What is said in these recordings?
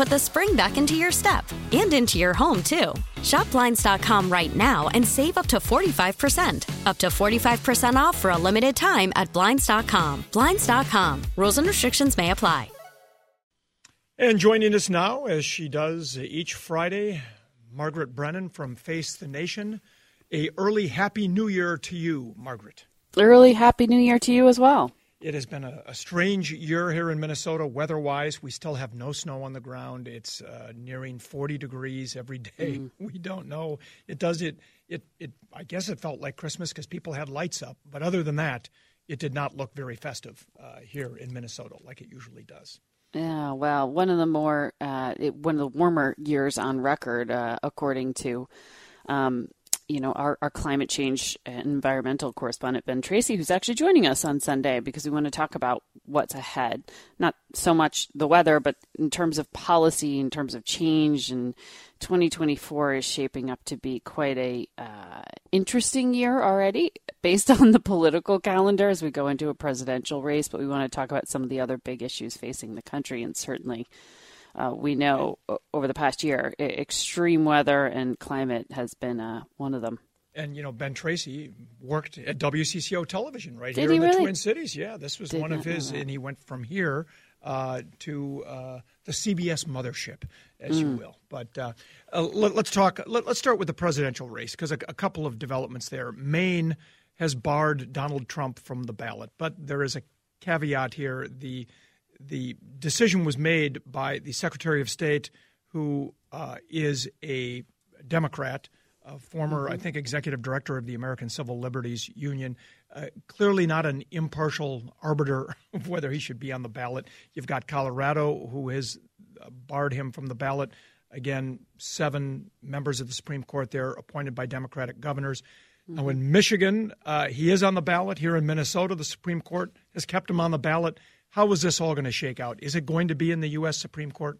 put the spring back into your step and into your home, too. Shop Blinds.com right now and save up to 45%. Up to 45% off for a limited time at Blinds.com. Blinds.com. Rules and restrictions may apply. And joining us now, as she does each Friday, Margaret Brennan from Face the Nation. A early Happy New Year to you, Margaret. Early Happy New Year to you as well. It has been a, a strange year here in Minnesota, weather wise. We still have no snow on the ground. It's uh, nearing 40 degrees every day. Mm. We don't know. It does it, it, it, I guess it felt like Christmas because people had lights up. But other than that, it did not look very festive uh, here in Minnesota like it usually does. Yeah, well, one of the more uh, it, one of the warmer years on record, uh, according to um, you know our, our climate change and environmental correspondent Ben Tracy, who's actually joining us on Sunday because we want to talk about what's ahead. Not so much the weather, but in terms of policy, in terms of change, and 2024 is shaping up to be quite a uh, interesting year already, based on the political calendar as we go into a presidential race. But we want to talk about some of the other big issues facing the country, and certainly uh, we know over the past year, extreme weather and climate has been uh, one of them. And you know, Ben Tracy worked at WCCO Television right Did here in really? the Twin Cities. Yeah, this was Did one of his, and he went from here uh, to uh, the CBS mothership, as mm. you will. But uh, uh, let, us talk. Let, us start with the presidential race because a, a couple of developments there. Maine has barred Donald Trump from the ballot, but there is a caveat here. The the decision was made by the Secretary of State, who uh, is a Democrat, a former, mm-hmm. I think, executive director of the American Civil Liberties Union. Uh, clearly not an impartial arbiter of whether he should be on the ballot. You've got Colorado, who has uh, barred him from the ballot. Again, seven members of the Supreme Court there appointed by Democratic governors. Mm-hmm. Now, in Michigan, uh, he is on the ballot. Here in Minnesota, the Supreme Court has kept him on the ballot. How is this all going to shake out? Is it going to be in the U.S. Supreme Court?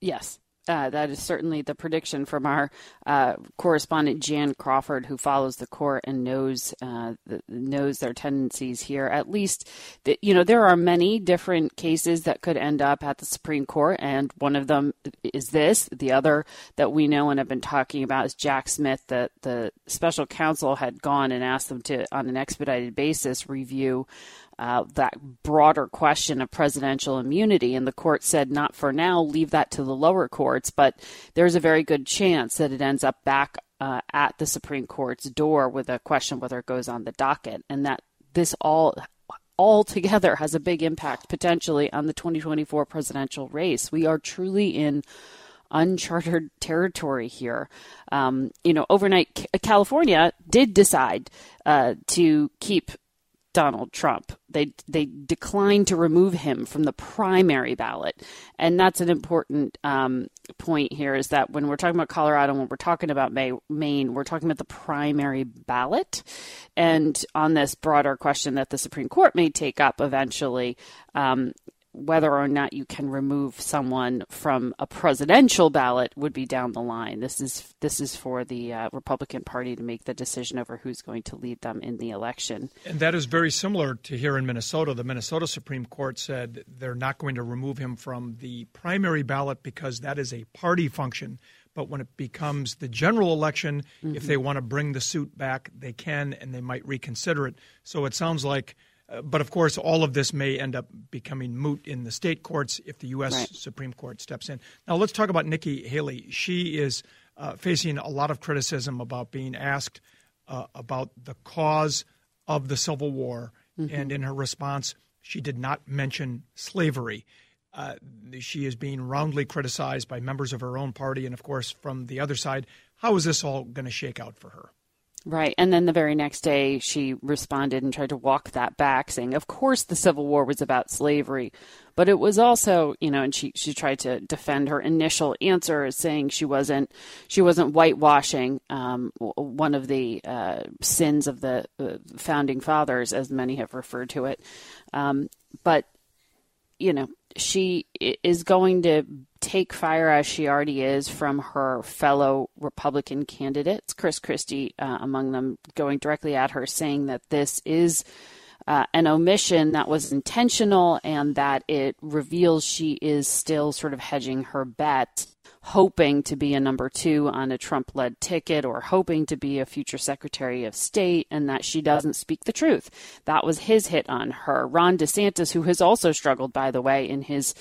Yes. Uh, that is certainly the prediction from our uh, correspondent Jan Crawford, who follows the court and knows uh, the, knows their tendencies here. At least, the, you know, there are many different cases that could end up at the Supreme Court, and one of them is this. The other that we know and have been talking about is Jack Smith. That the special counsel had gone and asked them to, on an expedited basis, review uh, that broader question of presidential immunity. And the court said, not for now, leave that to the lower courts. But there's a very good chance that it ends up back uh, at the Supreme Court's door with a question whether it goes on the docket. And that this all altogether has a big impact potentially on the 2024 presidential race. We are truly in uncharted territory here. Um, you know, overnight, California did decide uh, to keep Donald Trump. They they declined to remove him from the primary ballot, and that's an important um, point here. Is that when we're talking about Colorado, when we're talking about May, Maine, we're talking about the primary ballot, and on this broader question that the Supreme Court may take up eventually. Um, whether or not you can remove someone from a presidential ballot would be down the line. This is this is for the uh, Republican Party to make the decision over who's going to lead them in the election. And that is very similar to here in Minnesota. The Minnesota Supreme Court said they're not going to remove him from the primary ballot because that is a party function. But when it becomes the general election, mm-hmm. if they want to bring the suit back, they can, and they might reconsider it. So it sounds like uh, but of course, all of this may end up becoming moot in the state courts if the U.S. Right. Supreme Court steps in. Now, let's talk about Nikki Haley. She is uh, facing a lot of criticism about being asked uh, about the cause of the Civil War, mm-hmm. and in her response, she did not mention slavery. Uh, she is being roundly criticized by members of her own party, and of course, from the other side. How is this all going to shake out for her? Right. And then the very next day, she responded and tried to walk that back, saying, Of course, the Civil War was about slavery, but it was also, you know, and she, she tried to defend her initial answer, saying she wasn't she wasn't whitewashing um, one of the uh, sins of the uh, founding fathers, as many have referred to it. Um, but, you know, she is going to take fire as she already is from her fellow Republican candidates, Chris Christie uh, among them, going directly at her, saying that this is uh, an omission that was intentional and that it reveals she is still sort of hedging her bet hoping to be a number two on a Trump led ticket or hoping to be a future Secretary of State and that she doesn't speak the truth. That was his hit on her. Ron DeSantis, who has also struggled, by the way, in his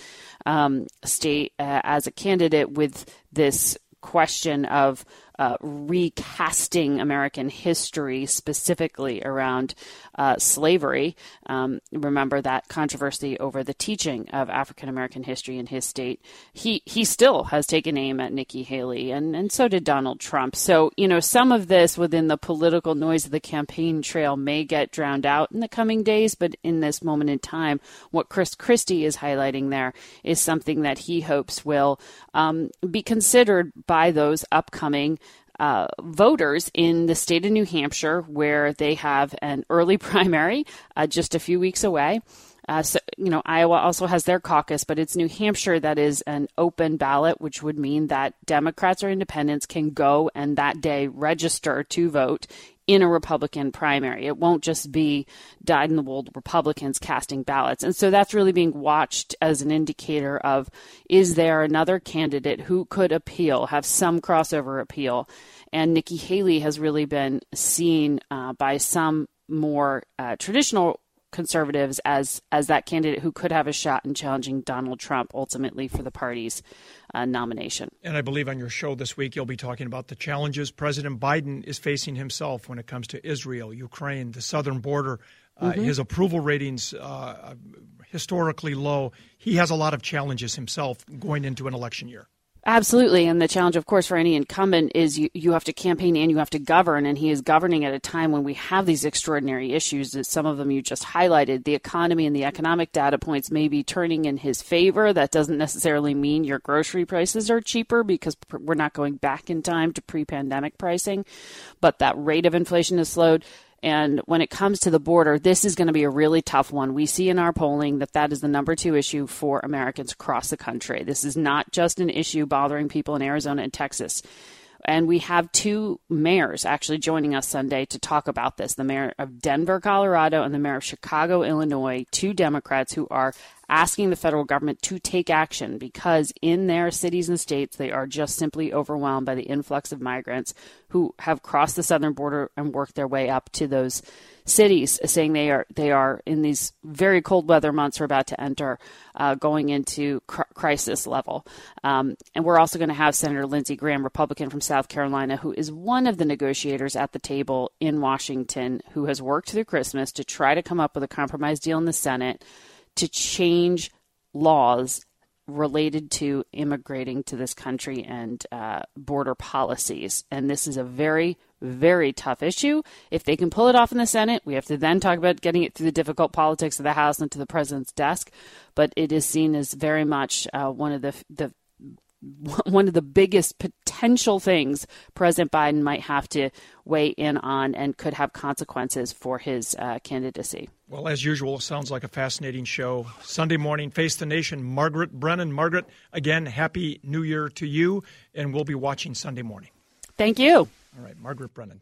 um, state uh, as a candidate with this question of uh, recasting American history, specifically around uh, slavery. Um, remember that controversy over the teaching of African American history in his state. He he still has taken aim at Nikki Haley, and and so did Donald Trump. So you know some of this within the political noise of the campaign trail may get drowned out in the coming days, but in this moment in time, what Chris Christie is highlighting there is something that he hopes will um, be considered by those upcoming uh, voters in the state of New Hampshire, where they have an early primary uh, just a few weeks away. Uh, so, you know, Iowa also has their caucus, but it's New Hampshire that is an open ballot, which would mean that Democrats or independents can go and that day register to vote in a Republican primary. It won't just be dyed in the wool Republicans casting ballots. And so that's really being watched as an indicator of is there another candidate who could appeal, have some crossover appeal? And Nikki Haley has really been seen uh, by some more uh, traditional conservatives as as that candidate who could have a shot in challenging Donald Trump ultimately for the party's uh, nomination. And I believe on your show this week you'll be talking about the challenges President Biden is facing himself when it comes to Israel, Ukraine, the southern border. Uh, mm-hmm. His approval ratings uh, historically low. He has a lot of challenges himself going into an election year. Absolutely. And the challenge, of course, for any incumbent is you, you have to campaign and you have to govern. And he is governing at a time when we have these extraordinary issues that some of them you just highlighted. The economy and the economic data points may be turning in his favor. That doesn't necessarily mean your grocery prices are cheaper because we're not going back in time to pre pandemic pricing. But that rate of inflation has slowed and when it comes to the border, this is going to be a really tough one. We see in our polling that that is the number two issue for Americans across the country. This is not just an issue bothering people in Arizona and Texas. And we have two mayors actually joining us Sunday to talk about this the mayor of Denver, Colorado, and the mayor of Chicago, Illinois, two Democrats who are asking the federal government to take action because in their cities and states they are just simply overwhelmed by the influx of migrants who have crossed the southern border and worked their way up to those cities, saying they are they are in these very cold weather months we're about to enter, uh, going into cr- crisis level. Um, and we're also going to have Senator Lindsey Graham, Republican from South Carolina, who is one of the negotiators at the table in Washington, who has worked through Christmas to try to come up with a compromise deal in the Senate to change laws related to immigrating to this country and uh, border policies. And this is a very, very tough issue. If they can pull it off in the Senate, we have to then talk about getting it through the difficult politics of the House and to the president's desk. But it is seen as very much uh, one of the the one of the biggest potential things President Biden might have to weigh in on and could have consequences for his uh, candidacy. Well, as usual, it sounds like a fascinating show. Sunday morning, Face the Nation, Margaret Brennan. Margaret, again, Happy New Year to you, and we'll be watching Sunday morning. Thank you. All right, Margaret Brennan.